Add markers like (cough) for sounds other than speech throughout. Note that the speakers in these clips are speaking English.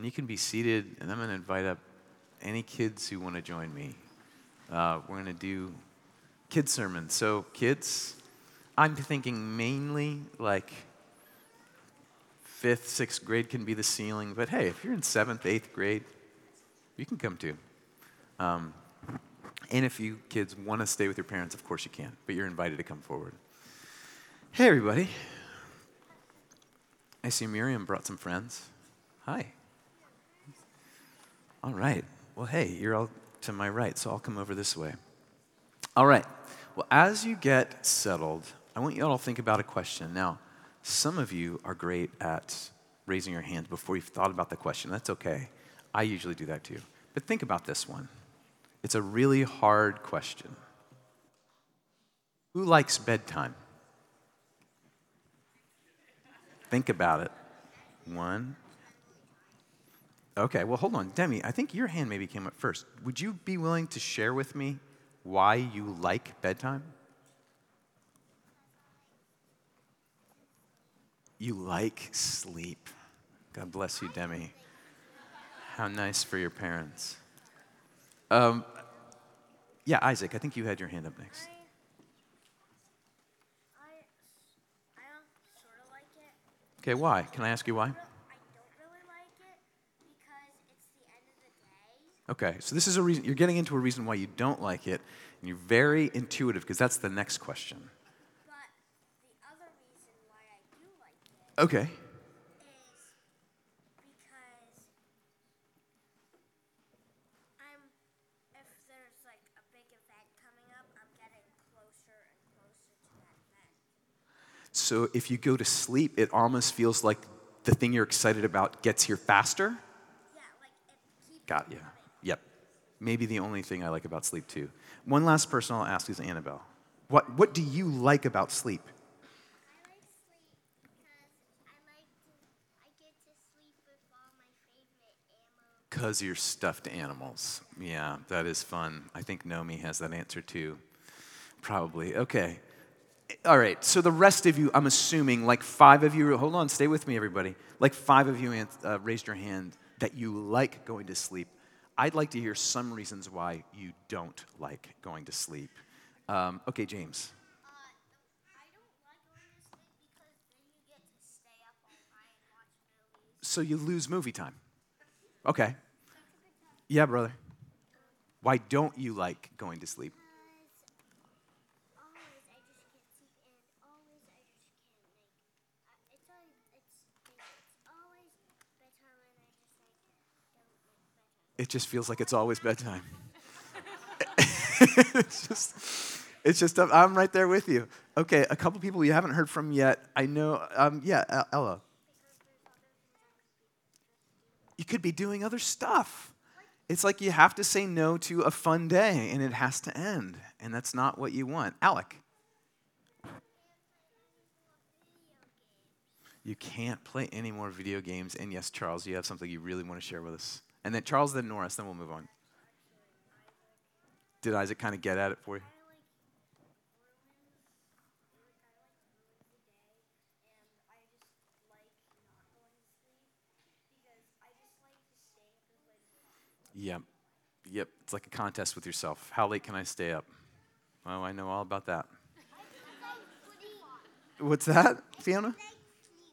And you can be seated, and I'm going to invite up any kids who want to join me. Uh, we're going to do kids' sermons. So, kids, I'm thinking mainly like fifth, sixth grade can be the ceiling, but hey, if you're in seventh, eighth grade, you can come too. Um, and if you kids want to stay with your parents, of course you can, but you're invited to come forward. Hey, everybody. I see Miriam brought some friends. Hi. All right. Well, hey, you're all to my right, so I'll come over this way. All right. Well, as you get settled, I want you all to think about a question. Now, some of you are great at raising your hands before you've thought about the question. That's okay. I usually do that too. But think about this one. It's a really hard question. Who likes bedtime? Think about it. One. Okay, well, hold on. Demi, I think your hand maybe came up first. Would you be willing to share with me why you like bedtime? You like sleep. God bless you, Demi. How nice for your parents. Um, yeah, Isaac, I think you had your hand up next. Okay, why? Can I ask you why? Okay, so this is a reason, you're getting into a reason why you don't like it, and you're very intuitive because that's the next question. Okay. So if you go to sleep, it almost feels like the thing you're excited about gets here faster? Yeah, like it Got you. Maybe the only thing I like about sleep, too. One last person I'll ask is Annabelle. What, what do you like about sleep? Because you're stuffed animals. Yeah, that is fun. I think Nomi has that answer too. Probably. Okay. All right. So the rest of you, I'm assuming, like five of you, hold on, stay with me, everybody. Like five of you uh, raised your hand that you like going to sleep. I'd like to hear some reasons why you don't like going to sleep. Um, okay, James. Uh, I don't like going to sleep because then you get to stay up all night and watch movies. So you lose movie time. Okay. Yeah, brother. Why don't you like going to sleep? Always I just can't sleep and always I just can't make. Uh, it's always it's it's always bedtime and I just like don't like bedtime. It just feels like it's always bedtime. (laughs) it's just, it's just, I'm right there with you. Okay, a couple people you haven't heard from yet. I know, um, yeah, Ella. You could be doing other stuff. It's like you have to say no to a fun day and it has to end. And that's not what you want. Alec. You can't play any more video games. And yes, Charles, you have something you really want to share with us. And then Charles, then Norris, then we'll move on. Did Isaac kind of get at it for you? Yep. Yep. It's like a contest with yourself. How late can I stay up? Oh, I know all about that. What's that, Fiona?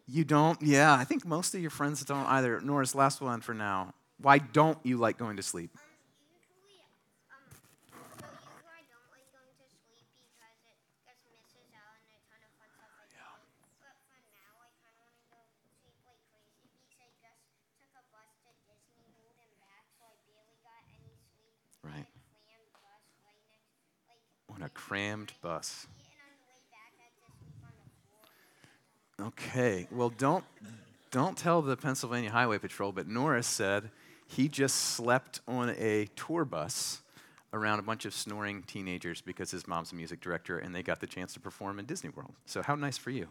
You don't? Yeah, I think most of your friends don't either. Norris, last one for now. Why don't you like going to sleep? Usually, um, so usually I don't like going to sleep because it just misses out on a ton of fun stuff I do. But for now, I kind of want to go sleep like crazy because I just took a bus to Disney World and back, so I barely got any sleep. Right. I had a crammed bus right next, like, On a crammed bus. and on the way back, I had to sleep on the floor. Okay. Well, don't don't tell the Pennsylvania Highway Patrol, but Norris said he just slept on a tour bus around a bunch of snoring teenagers because his mom's a music director and they got the chance to perform in Disney World. So how nice for you.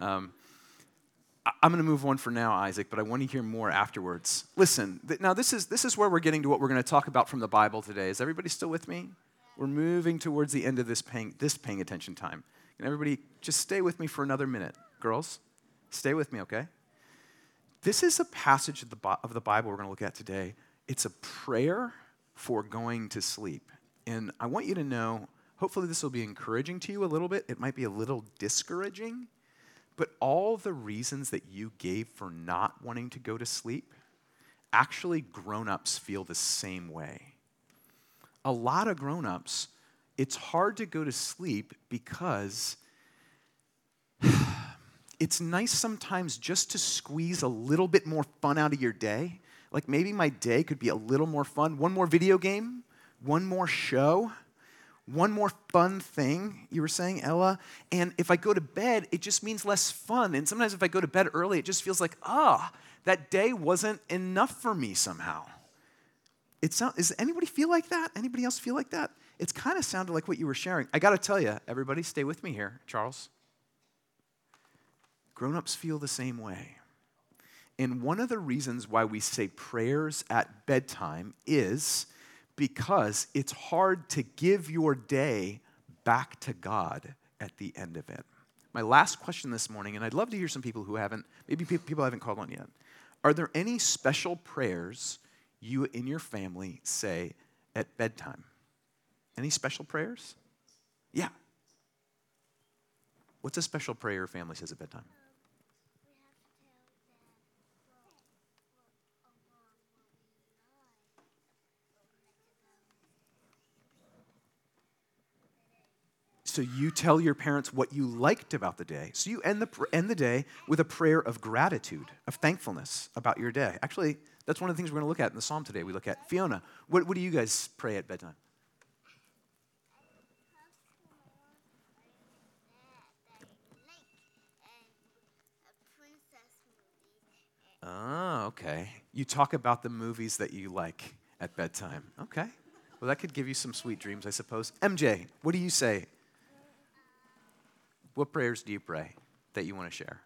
Um, I'm going to move on for now, Isaac, but I want to hear more afterwards. Listen, th- now this is this is where we're getting to what we're going to talk about from the Bible today. Is everybody still with me? We're moving towards the end of this paying this paying attention time. Can everybody just stay with me for another minute, girls? Stay with me, okay? This is a passage of the, of the Bible we're going to look at today. It's a prayer for going to sleep. And I want you to know, hopefully, this will be encouraging to you a little bit. It might be a little discouraging, but all the reasons that you gave for not wanting to go to sleep, actually, grown ups feel the same way. A lot of grown ups, it's hard to go to sleep because it's nice sometimes just to squeeze a little bit more fun out of your day. Like maybe my day could be a little more fun. One more video game, one more show, one more fun thing, you were saying, Ella. And if I go to bed, it just means less fun. And sometimes if I go to bed early, it just feels like, ah, oh, that day wasn't enough for me somehow. It not, does anybody feel like that? Anybody else feel like that? It's kind of sounded like what you were sharing. I got to tell you, everybody, stay with me here, Charles. Grown ups feel the same way. And one of the reasons why we say prayers at bedtime is because it's hard to give your day back to God at the end of it. My last question this morning, and I'd love to hear some people who haven't, maybe people haven't called on yet. Are there any special prayers you in your family say at bedtime? Any special prayers? Yeah. What's a special prayer your family says at bedtime? So you tell your parents what you liked about the day. So you end the, end the day with a prayer of gratitude, of thankfulness about your day. Actually, that's one of the things we're going to look at in the psalm today. We look at Fiona. What, what do you guys pray at bedtime? Oh, okay. You talk about the movies that you like at bedtime. Okay. Well, that could give you some sweet dreams, I suppose. MJ, what do you say what prayers do you pray that you want to share?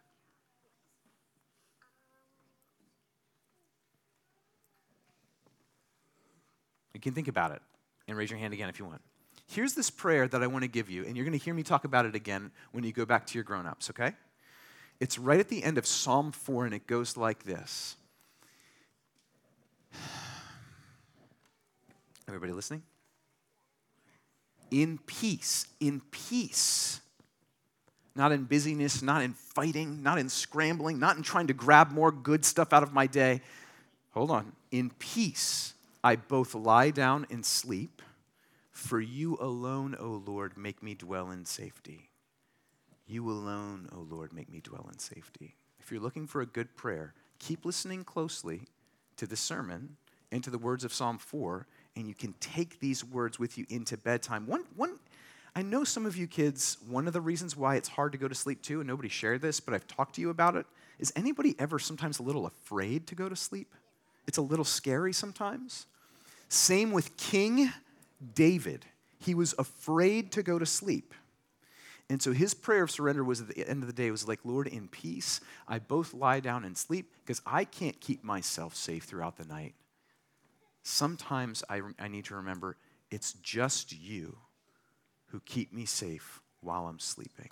You can think about it and raise your hand again if you want. Here's this prayer that I want to give you, and you're going to hear me talk about it again when you go back to your grown ups, okay? It's right at the end of Psalm 4, and it goes like this. (sighs) Everybody listening? In peace, in peace not in busyness, not in fighting, not in scrambling, not in trying to grab more good stuff out of my day. Hold on. In peace, I both lie down and sleep. For you alone, O Lord, make me dwell in safety. You alone, O Lord, make me dwell in safety. If you're looking for a good prayer, keep listening closely to the sermon and to the words of Psalm 4, and you can take these words with you into bedtime. One, one I know some of you kids, one of the reasons why it's hard to go to sleep too, and nobody shared this, but I've talked to you about it, is anybody ever sometimes a little afraid to go to sleep? It's a little scary sometimes. Same with King David. He was afraid to go to sleep. And so his prayer of surrender was at the end of the day was like, Lord, in peace, I both lie down and sleep because I can't keep myself safe throughout the night. Sometimes I, I need to remember it's just you who keep me safe while I'm sleeping.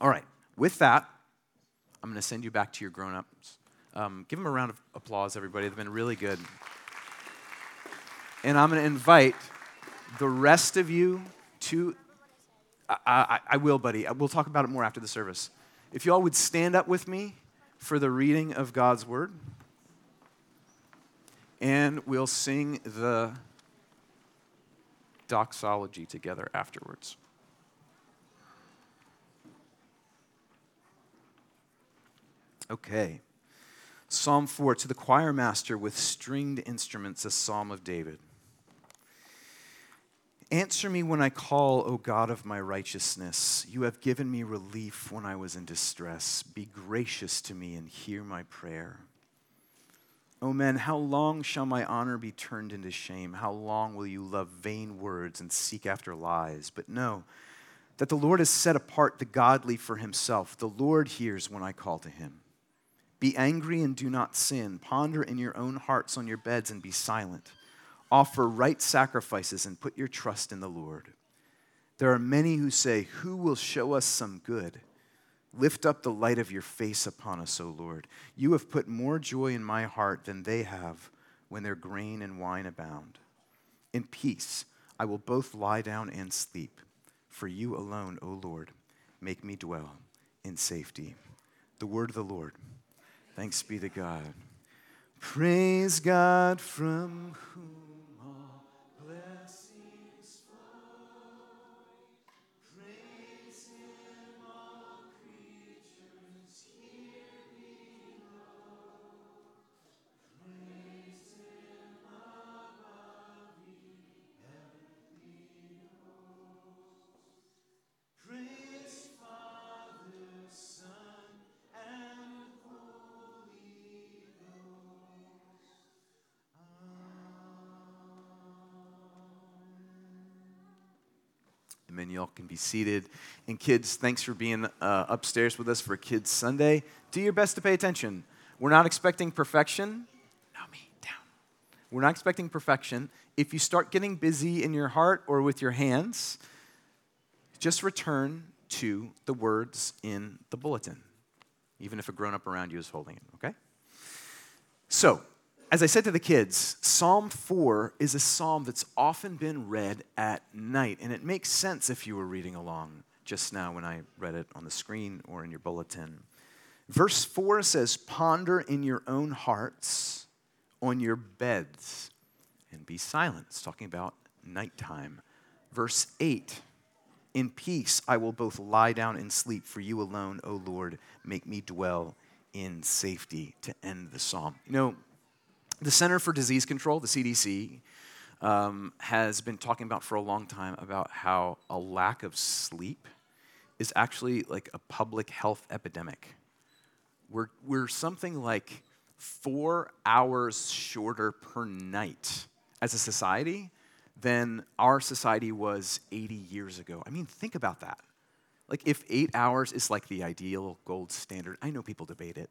All right, with that, I'm going to send you back to your grown ups. Um, give them a round of applause, everybody. They've been really good. And I'm going to invite the rest of you to. I, I, I will, buddy. We'll talk about it more after the service. If you all would stand up with me for the reading of God's word, and we'll sing the doxology together afterwards. Okay. Psalm 4 to the choir master with stringed instruments, a psalm of David. Answer me when I call, O God of my righteousness. You have given me relief when I was in distress. Be gracious to me and hear my prayer. Oh, o men, how long shall my honor be turned into shame? How long will you love vain words and seek after lies? But know that the Lord has set apart the godly for himself. The Lord hears when I call to him. Be angry and do not sin. Ponder in your own hearts on your beds and be silent. Offer right sacrifices and put your trust in the Lord. There are many who say, Who will show us some good? Lift up the light of your face upon us, O Lord. You have put more joy in my heart than they have when their grain and wine abound. In peace, I will both lie down and sleep. For you alone, O Lord, make me dwell in safety. The word of the Lord. Thanks be to God. Praise God from whom Amen. Y'all can be seated. And kids, thanks for being uh, upstairs with us for Kids Sunday. Do your best to pay attention. We're not expecting perfection. No, me, down. We're not expecting perfection. If you start getting busy in your heart or with your hands, just return to the words in the bulletin, even if a grown up around you is holding it, okay? So, as I said to the kids, Psalm 4 is a psalm that's often been read at night. And it makes sense if you were reading along just now when I read it on the screen or in your bulletin. Verse 4 says, Ponder in your own hearts on your beds and be silent. It's talking about nighttime. Verse 8, In peace I will both lie down and sleep, for you alone, O Lord, make me dwell in safety to end the psalm. You know, the Center for Disease Control, the CDC, um, has been talking about for a long time about how a lack of sleep is actually like a public health epidemic. We're, we're something like four hours shorter per night as a society than our society was 80 years ago. I mean, think about that. Like, if eight hours is like the ideal gold standard, I know people debate it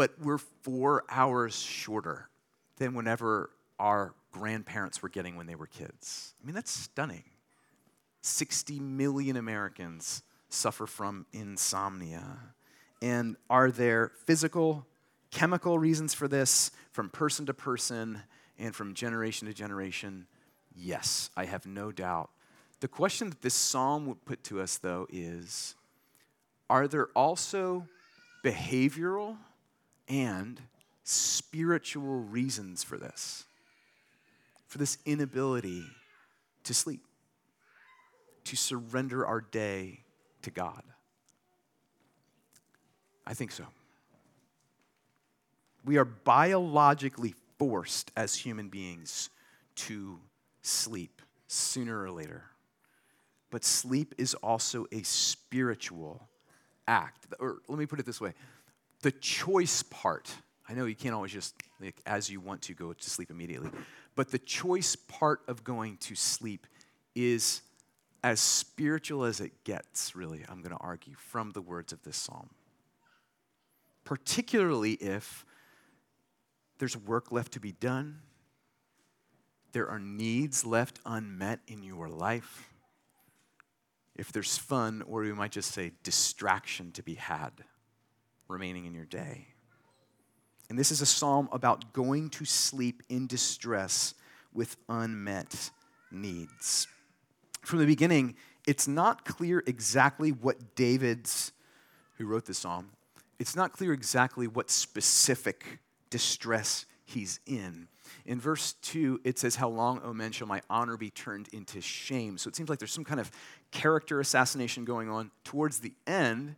but we're four hours shorter than whenever our grandparents were getting when they were kids. I mean, that's stunning. 60 million Americans suffer from insomnia. And are there physical, chemical reasons for this from person to person and from generation to generation? Yes, I have no doubt. The question that this psalm would put to us, though, is are there also behavioral and spiritual reasons for this, for this inability to sleep, to surrender our day to God? I think so. We are biologically forced as human beings to sleep sooner or later. But sleep is also a spiritual act. Or let me put it this way the choice part, I know you can't always just, like, as you want to, go to sleep immediately, but the choice part of going to sleep is as spiritual as it gets, really, I'm going to argue, from the words of this psalm. Particularly if there's work left to be done, there are needs left unmet in your life, if there's fun, or we might just say distraction to be had remaining in your day. And this is a psalm about going to sleep in distress with unmet needs. From the beginning, it's not clear exactly what David's, who wrote the psalm, it's not clear exactly what specific distress he's in. In verse 2, it says, How long, O men, shall my honor be turned into shame? So it seems like there's some kind of character assassination going on. Towards the end,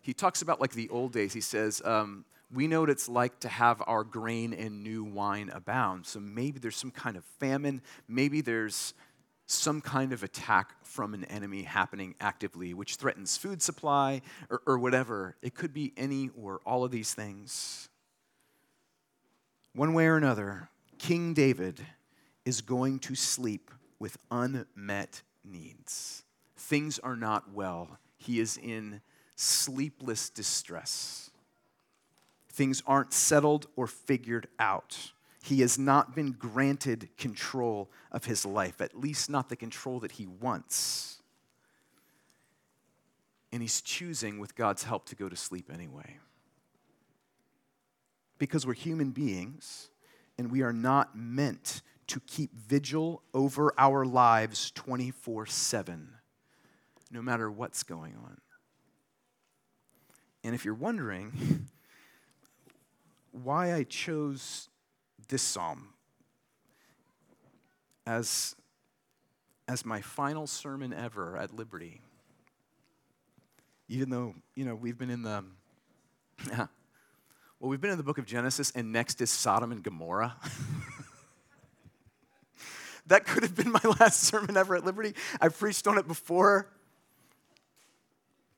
he talks about like the old days. He says, um, we know what it's like to have our grain and new wine abound. So maybe there's some kind of famine. Maybe there's some kind of attack from an enemy happening actively, which threatens food supply or, or whatever. It could be any or all of these things. One way or another, King David is going to sleep with unmet needs. Things are not well. He is in sleepless distress. Things aren't settled or figured out. He has not been granted control of his life, at least not the control that he wants. and he's choosing, with God's help, to go to sleep anyway. Because we're human beings and we are not meant to keep vigil over our lives 24 7, no matter what's going on. And if you're wondering (laughs) why I chose this psalm as, as my final sermon ever at Liberti, even though, you know, we've been in the, (laughs) well, we've been in the book of Genesis, and next is Sodom and Gomorrah. (laughs) that could have been my last sermon ever at Liberti. I've preached on it before.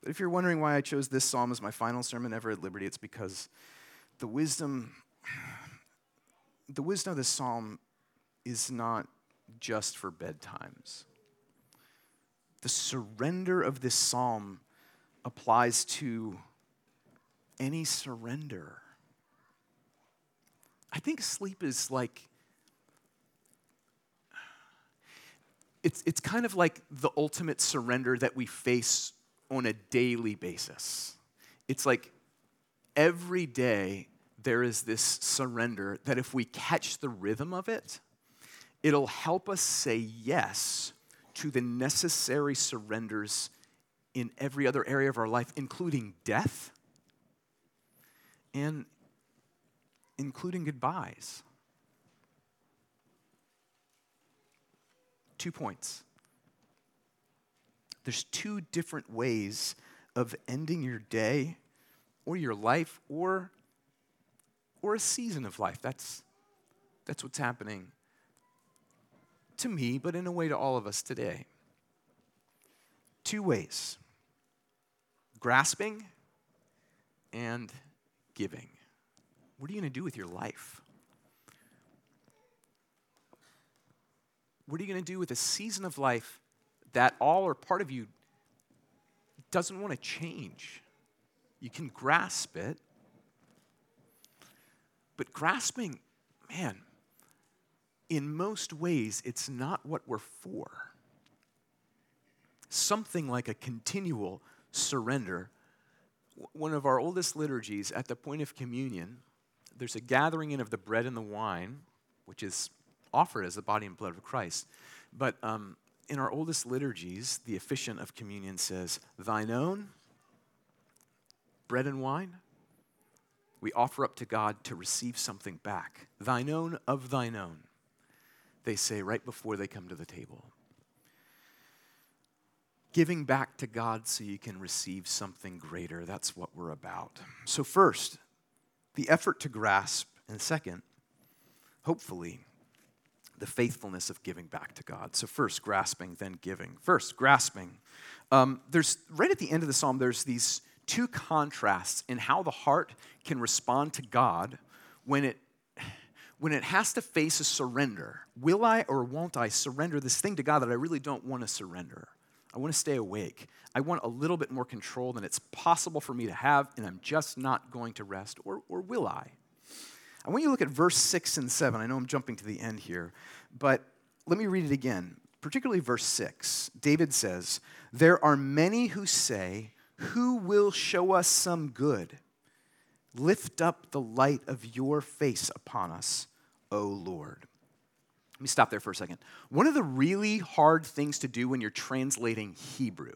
But if you're wondering why I chose this psalm as my final sermon ever at Liberti, it's because the wisdom, the wisdom of this psalm is not just for bedtimes. The surrender of this psalm applies to any surrender. I think sleep is like, it's, it's kind of like the ultimate surrender that we face on a daily basis. It's like every day there is this surrender that if we catch the rhythm of it, it'll help us say yes to the necessary surrenders in every other area of our life, including death and including goodbyes. Two points. There's two different ways of ending your day or your life or, or a season of life. That's, that's what's happening to me, but in a way to all of us today. Two ways grasping and giving. What are you going to do with your life? What are you going to do with a season of life that all or part of you doesn't want to change? You can grasp it, but grasping, man, in most ways, it's not what we're for. Something like a continual surrender. One of our oldest liturgies at the point of communion, there's a gathering in of the bread and the wine, which is offered as the body and blood of Christ. But um, in our oldest liturgies, the officiant of communion says, Thine own bread and wine, we offer up to God to receive something back. Thine own of thine own, they say right before they come to the table giving back to God so you can receive something greater. That's what we're about. So, first, the effort to grasp, and second, hopefully, the faithfulness of giving back to God. So, first, grasping, then giving. First, grasping. Um, there's right at the end of the psalm, there's these two contrasts in how the heart can respond to God when it when it has to face a surrender. Will I or won't I surrender this thing to God that I really don't want to surrender? I want to stay awake. I want a little bit more control than it's possible for me to have, and I'm just not going to rest, or, or will I? I want you to look at verse 6 and 7. I know I'm jumping to the end here, but let me read it again, particularly verse 6. David says, There are many who say, Who will show us some good? Lift up the light of your face upon us, O Lord. Let me stop there for a second. One of the really hard things to do when you're translating Hebrew,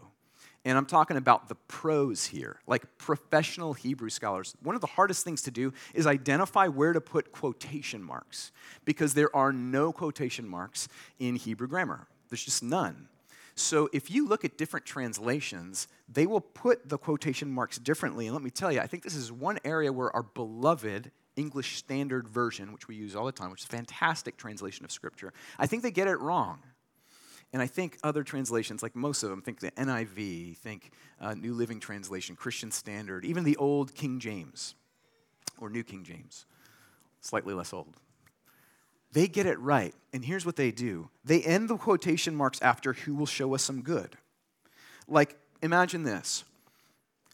and I'm talking about the pros here, like professional Hebrew scholars, one of the hardest things to do is identify where to put quotation marks because there are no quotation marks in Hebrew grammar. There's just none. So if you look at different translations, they will put the quotation marks differently. And let me tell you, I think this is one area where our beloved English Standard Version, which we use all the time, which is a fantastic translation of Scripture, I think they get it wrong. And I think other translations, like most of them, think the NIV, think uh, New Living Translation, Christian Standard, even the old King James or New King James, slightly less old. They get it right. And here's what they do they end the quotation marks after who will show us some good. Like, imagine this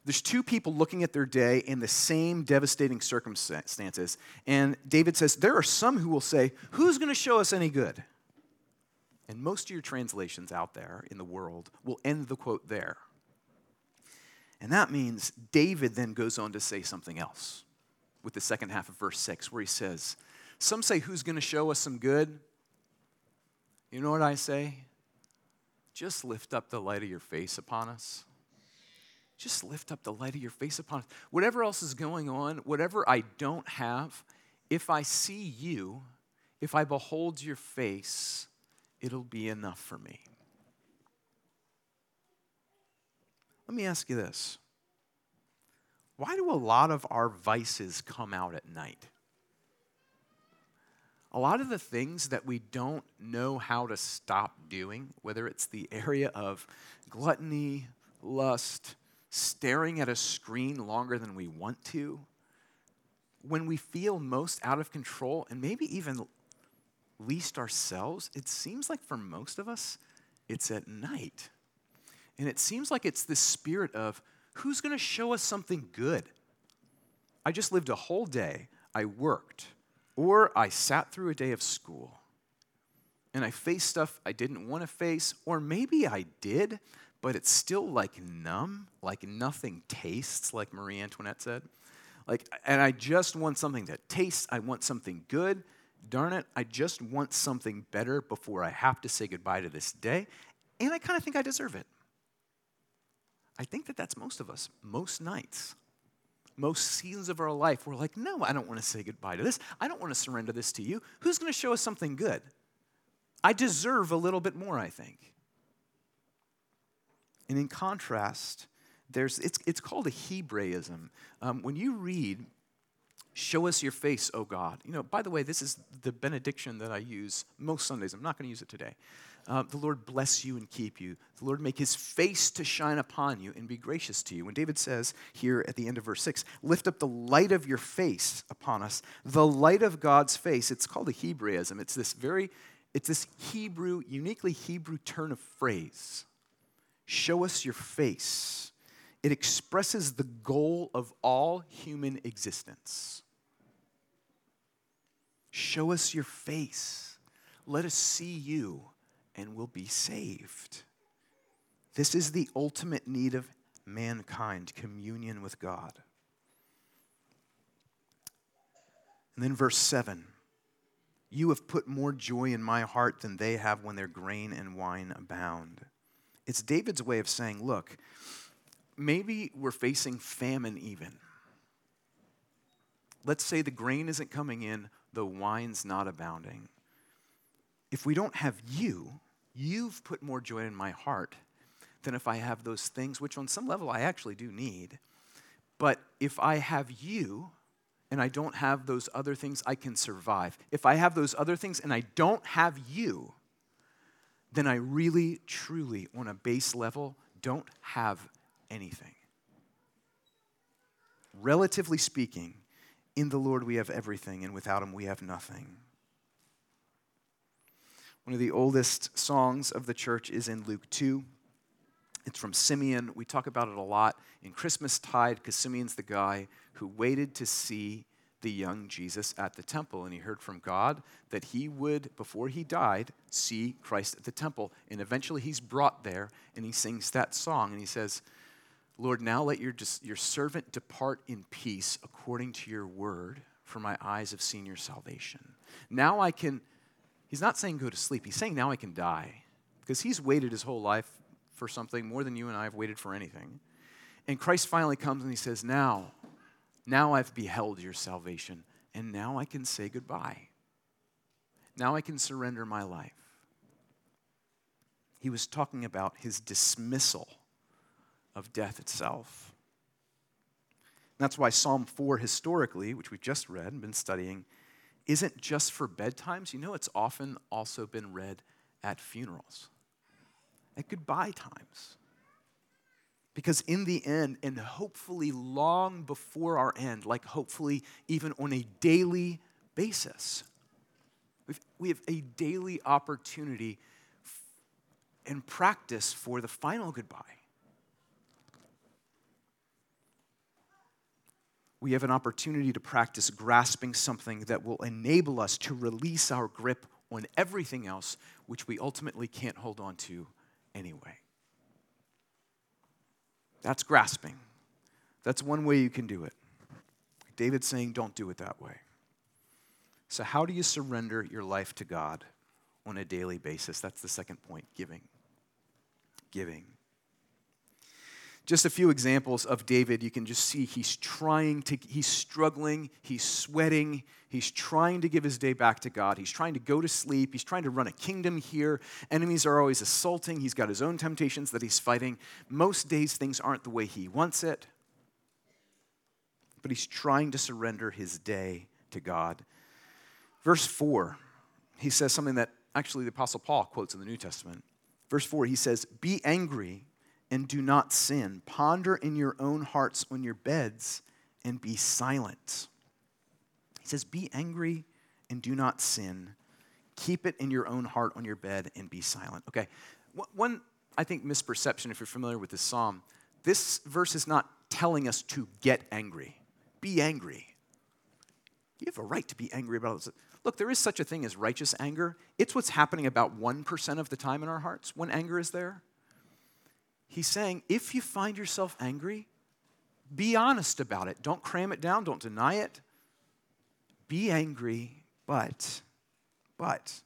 there's two people looking at their day in the same devastating circumstances. And David says, There are some who will say, Who's going to show us any good? And most of your translations out there in the world will end the quote there. And that means David then goes on to say something else with the second half of verse 6, where he says, Some say, Who's going to show us some good? You know what I say? Just lift up the light of your face upon us. Just lift up the light of your face upon us. Whatever else is going on, whatever I don't have, if I see you, if I behold your face, it'll be enough for me. Let me ask you this why do a lot of our vices come out at night? A lot of the things that we don't know how to stop doing, whether it's the area of gluttony, lust, staring at a screen longer than we want to, when we feel most out of control and maybe even least ourselves, it seems like for most of us, it's at night. And it seems like it's this spirit of who's going to show us something good? I just lived a whole day. I worked, or I sat through a day of school, and I faced stuff I didn't want to face, or maybe I did, but it's still like numb, like nothing tastes, like Marie Antoinette said. Like, and I just want something that tastes. I want something good. Darn it, I just want something better before I have to say goodbye to this day. And I kind of think I deserve it. I think that that's most of us, most nights, most seasons of our life. We're like, no, I don't want to say goodbye to this. I don't want to surrender this to you. Who's going to show us something good? I deserve a little bit more, I think. And in contrast, there's, it's, it's called a Hebraism. Um, when you read, Show us your face, O God. You know, by the way, this is the benediction that I use most Sundays. I'm not going to use it today. Uh, the Lord bless you and keep you. The Lord make his face to shine upon you and be gracious to you. When David says here at the end of verse 6, lift up the light of your face upon us, the light of God's face, it's called a Hebraism. It's this very, it's this Hebrew, uniquely Hebrew turn of phrase. Show us your face. It expresses the goal of all human existence. Show us your face. Let us see you and we'll be saved. This is the ultimate need of mankind communion with God. And then verse 7 You have put more joy in my heart than they have when their grain and wine abound. It's David's way of saying, Look, maybe we're facing famine even. Let's say the grain isn't coming in, the wine's not abounding. If we don't have you, You've put more joy in my heart than if I have those things, which on some level I actually do need. But if I have you and I don't have those other things, I can survive. If I have those other things and I don't have you, then I really, truly, on a base level, don't have anything. Relatively speaking, in the Lord we have everything, and without Him we have nothing. One of the oldest songs of the church is in Luke 2. It's from Simeon. We talk about it a lot in Christmas tide because Simeon's the guy who waited to see the young Jesus at the temple. And he heard from God that he would, before he died, see Christ at the temple. And eventually he's brought there and he sings that song and he says, Lord, now let your, your servant depart in peace according to your word, for my eyes have seen your salvation. Now I can He's not saying go to sleep. He's saying now I can die. Because he's waited his whole life for something more than you and I have waited for anything. And Christ finally comes and he says, Now, now I've beheld your salvation, and now I can say goodbye. Now I can surrender my life. He was talking about his dismissal of death itself. That's why Psalm 4, historically, which we've just read and been studying, isn't just for bedtimes. You know, it's often also been read at funerals, at goodbye times. Because in the end, and hopefully long before our end, like hopefully even on a daily basis, we've, we have a daily opportunity and practice for the final goodbye. We have an opportunity to practice grasping something that will enable us to release our grip on everything else, which we ultimately can't hold on to anyway. That's grasping. That's one way you can do it. David's saying, don't do it that way. So, how do you surrender your life to God on a daily basis? That's the second point giving. Giving. Just a few examples of David. You can just see he's trying to, he's struggling, he's sweating, he's trying to give his day back to God. He's trying to go to sleep, he's trying to run a kingdom here. Enemies are always assaulting, he's got his own temptations that he's fighting. Most days, things aren't the way he wants it, but he's trying to surrender his day to God. Verse 4, he says something that actually the Apostle Paul quotes in the New Testament. Verse 4, he says, Be angry and do not sin. Ponder in your own hearts on your beds and be silent. He says, Be angry and do not sin. Keep it in your own heart on your bed and be silent. Okay, one, I think, misperception, if you're familiar with this psalm, this verse is not telling us to get angry. Be angry. You have a right to be angry about this. Look, there is such a thing as righteous anger. It's what's happening about 1% of the time in our hearts when anger is there. He's saying if you find yourself angry, be honest about it. Don't cram it down, don't deny it. Be angry, but, but,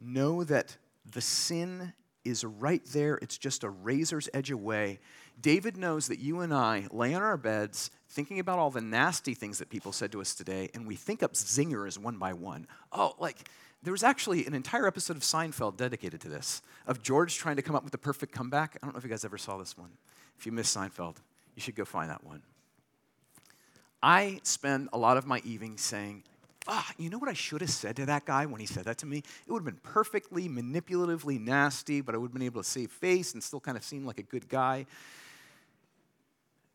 know that the sin is right there. It's just a razor's edge away. David knows that you and I lay on our beds thinking about all the nasty things that people said to us today, and we think up zingers one by one. Oh, like, there was actually an entire episode of Seinfeld dedicated to this, of George trying to come up with the perfect comeback. I don't know if you guys ever saw this one. If you missed Seinfeld, you should go find that one. I spend a lot of my evenings saying, ah, you know what I should have said to that guy when he said that to me? It would have been perfectly manipulatively nasty, but I would have been able to save face and still kind of seem like a good guy.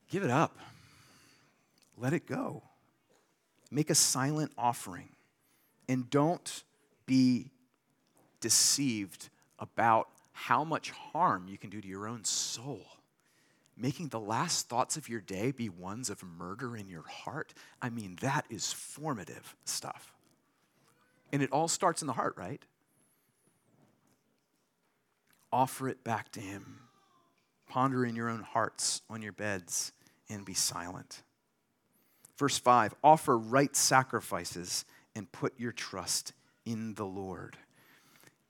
Give it up. Let it go. Make a silent offering. And don't be deceived about how much harm you can do to your own soul. Making the last thoughts of your day be ones of murder in your heart, I mean, that is formative stuff. And it all starts in the heart, right? Offer it back to Him. Ponder in your own hearts on your beds and be silent. Verse 5 Offer right sacrifices and put your trust in the Lord.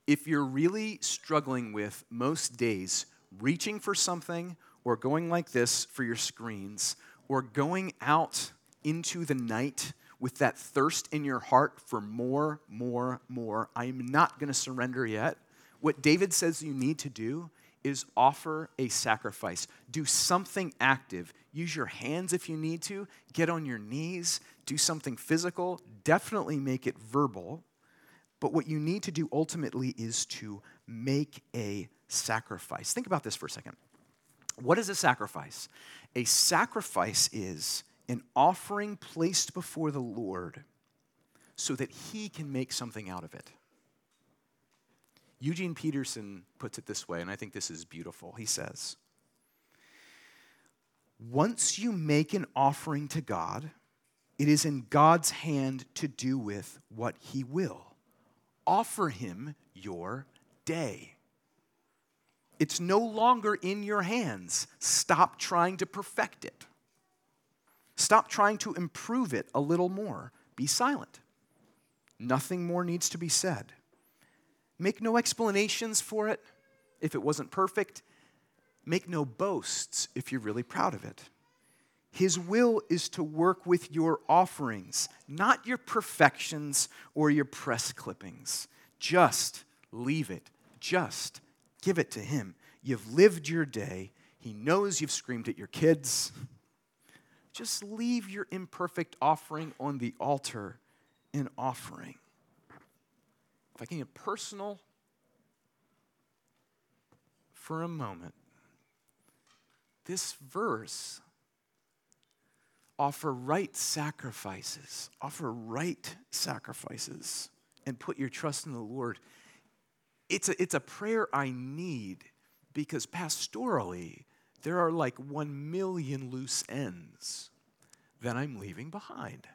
If you're really struggling with most days reaching for something or going like this for your screens or going out into the night with that thirst in your heart for more, more, more, I'm not going to surrender yet. What David says you need to do is offer a sacrifice. Do something active. Use your hands if you need to. Get on your knees. Do something physical. Definitely make it verbal. But what you need to do ultimately is to make a sacrifice. Think about this for a second. What is a sacrifice? A sacrifice is an offering placed before the Lord so that He can make something out of it. Eugene Peterson puts it this way, and I think this is beautiful. He says, Once you make an offering to God, it is in God's hand to do with what He will offer him your day. It's no longer in your hands. Stop trying to perfect it. Stop trying to improve it a little more. Be silent. Nothing more needs to be said. Make no explanations for it if it wasn't perfect. Make no boasts if you're really proud of it. His will is to work with your offerings, not your perfections or your press clippings. Just leave it. Just give it to Him. You've lived your day. He knows you've screamed at your kids. Just leave your imperfect offering on the altar in offering. If I can get personal for a moment, this verse offer right sacrifices, offer right sacrifices, and put your trust in the Lord. It's a, it's a prayer I need because pastorally, there are like one million loose ends that I'm leaving behind.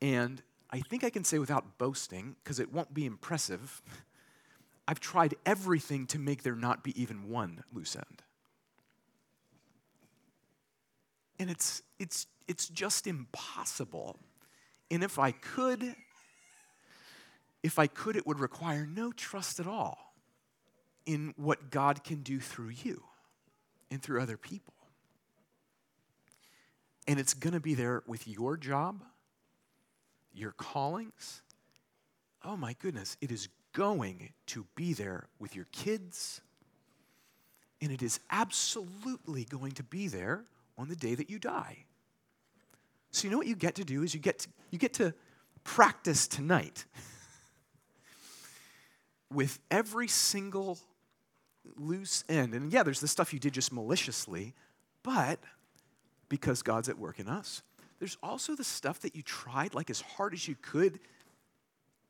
And I think I can say without boasting, because it won't be impressive, (laughs) I've tried everything to make there not be even one loose end. And it's, it's, it's just impossible. And if I could, if I could, it would require no trust at all in what God can do through you and through other people. And it's going to be there with your job, your callings. Oh my goodness, it is going to be there with your kids. And it is absolutely going to be there on the day that you die. So you know what you get to do is you get to, you get to practice tonight (laughs) with every single loose end. And yeah, there's the stuff you did just maliciously, but because God's at work in us. There's also the stuff that you tried like as hard as you could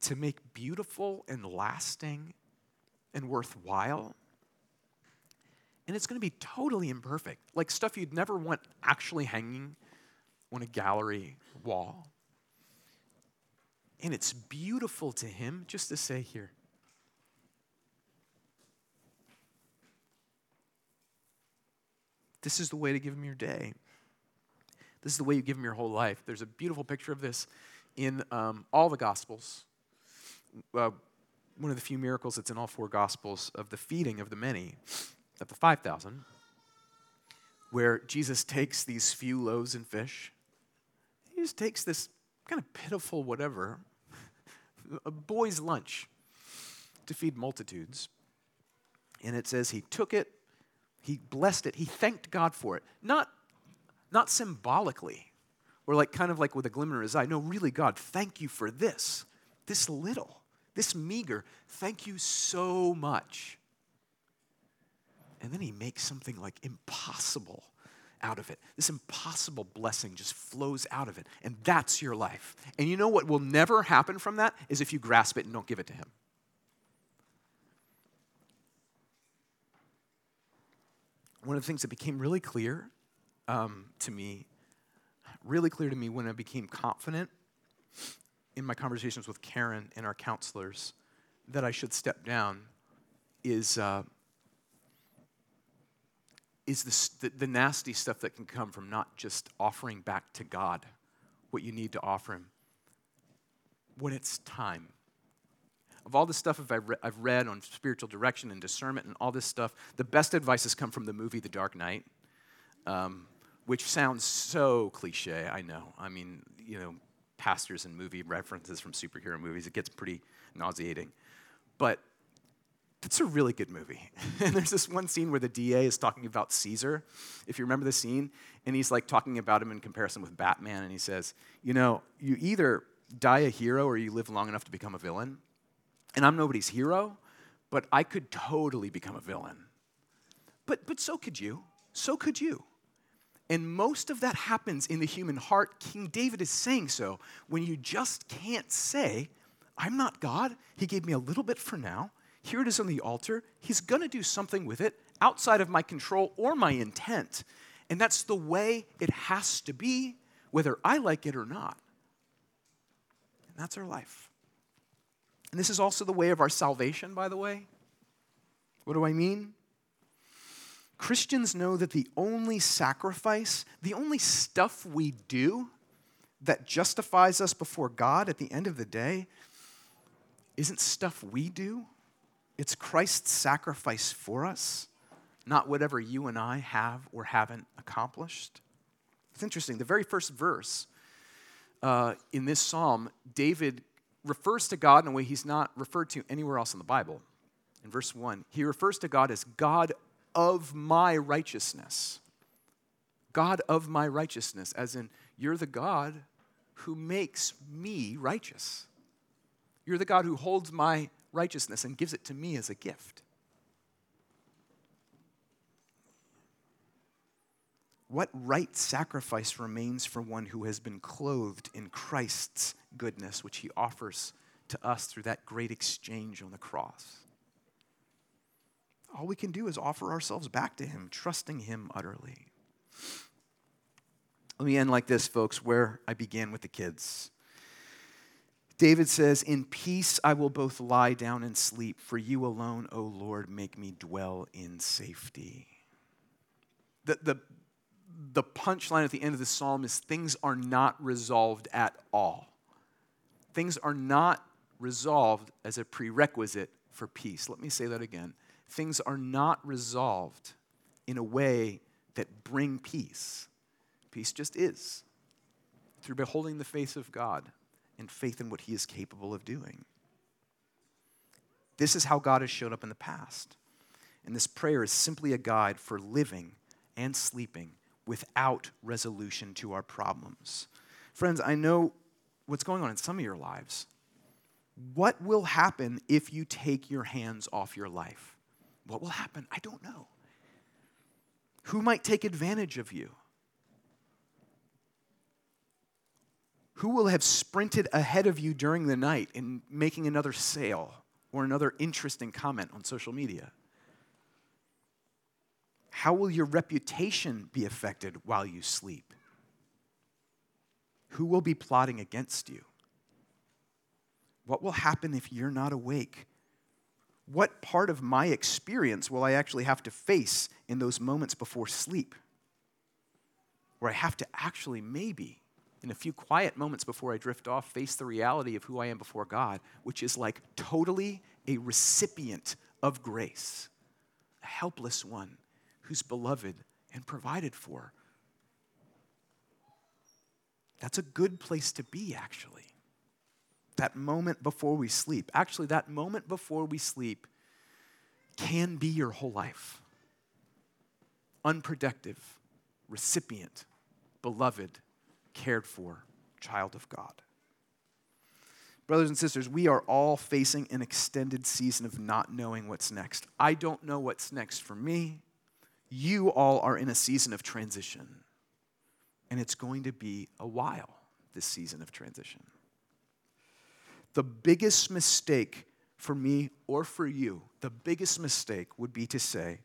to make beautiful and lasting and worthwhile. And it's going to be totally imperfect, like stuff you'd never want actually hanging on a gallery wall. And it's beautiful to him just to say, here, this is the way to give him your day. This is the way you give him your whole life. There's a beautiful picture of this in um, all the Gospels. Uh, one of the few miracles that's in all four Gospels of the feeding of the many, of the 5,000, where Jesus takes these few loaves and fish. He just takes this kind of pitiful whatever, (laughs) a boy's lunch, to feed multitudes. And it says he took it, he blessed it, he thanked God for it. Not not symbolically or like kind of like with a glimmer in his eye. No, really, God, thank you for this, this little, this meager. Thank you so much. And then he makes something like impossible out of it. This impossible blessing just flows out of it. And that's your life. And you know what will never happen from that is if you grasp it and don't give it to him. One of the things that became really clear um, to me, really clear to me when I became confident in my conversations with Karen and our counselors that I should step down is, uh, is the, the nasty stuff that can come from not just offering back to God what you need to offer Him when it's time. Of all the stuff I've read on spiritual direction and discernment and all this stuff, the best advice has come from the movie The Dark Knight. Um, which sounds so cliche, I know. I mean, you know, pastors and movie references from superhero movies, it gets pretty nauseating. But it's a really good movie. (laughs) and there's this one scene where the DA is talking about Caesar, if you remember the scene, and he's like talking about him in comparison with Batman, and he says, You know, you either die a hero or you live long enough to become a villain. And I'm nobody's hero, but I could totally become a villain. But, but so could you. So could you. And most of that happens in the human heart. King David is saying so when you just can't say, I'm not God. He gave me a little bit for now. Here it is on the altar. He's going to do something with it outside of my control or my intent. And that's the way it has to be, whether I like it or not. And that's our life. And this is also the way of our salvation, by the way. What do I mean? Christians know that the only sacrifice, the only stuff we do that justifies us before God at the end of the day isn't stuff we do. It's Christ's sacrifice for us, not whatever you and I have or haven't accomplished. It's interesting. The very first verse uh, in this psalm, David refers to God in a way he's not referred to anywhere else in the Bible. In verse 1, he refers to God as God of my righteousness. God of my righteousness, as in, you're the God who makes me righteous. You're the God who holds my righteousness and gives it to me as a gift. What right sacrifice remains for one who has been clothed in Christ's goodness, which he offers to us through that great exchange on the cross? all we can do is offer ourselves back to Him, trusting Him utterly. Let me end like this, folks, where I began with the kids. David says, In peace I will both lie down and sleep, for you alone, O Lord, make me dwell in safety. The, the, the punchline at the end of the psalm is things are not resolved at all. Things are not resolved as a prerequisite for peace. Let me say that again. Things are not resolved in a way that bring peace. Peace just is through beholding the face of God and faith in what He is capable of doing. This is how God has shown up in the past. And this prayer is simply a guide for living and sleeping without resolution to our problems. Friends, I know what's going on in some of your lives. What will happen if you take your hands off your life? What will happen? I don't know. Who might take advantage of you? Who will have sprinted ahead of you during the night in making another sale or another interesting comment on social media? How will your reputation be affected while you sleep? Who will be plotting against you? What will happen if you're not awake? What part of my experience will I actually have to face in those moments before sleep? Where I have to actually, maybe, in a few quiet moments before I drift off, face the reality of who I am before God, which is like totally a recipient of grace, a helpless one who's beloved and provided for. That's a good place to be, actually that moment before we sleep. Actually, that moment before we sleep can be your whole life. Unproductive, recipient, beloved, cared for, child of God. Brothers and sisters, we are all facing an extended season of not knowing what's next. I don't know what's next for me. You all are in a season of transition. And it's going to be a while, this season of transition. The biggest mistake for me or for you, the biggest mistake would be to say,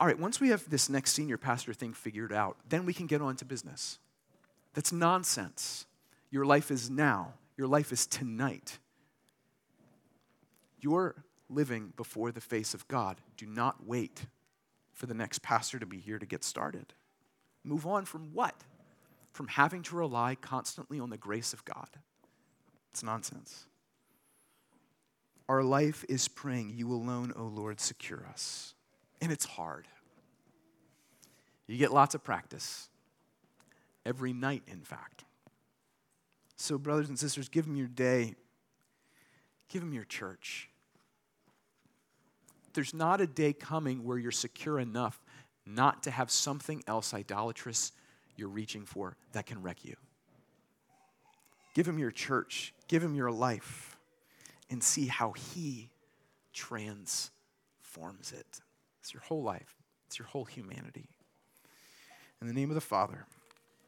all right, once we have this next senior pastor thing figured out, then we can get on to business. That's nonsense. Your life is now, your life is tonight. You're living before the face of God. Do not wait for the next pastor to be here to get started. Move on from what? From having to rely constantly on the grace of God. It's nonsense. Our life is praying, You alone, O Lord, secure us. And it's hard. You get lots of practice. Every night, in fact. So, brothers and sisters, give them your day, give them your church. There's not a day coming where you're secure enough not to have something else idolatrous you're reaching for that can wreck you. Give him your church, give him your life, and see how he transforms it. It's your whole life, it's your whole humanity. In the name of the Father,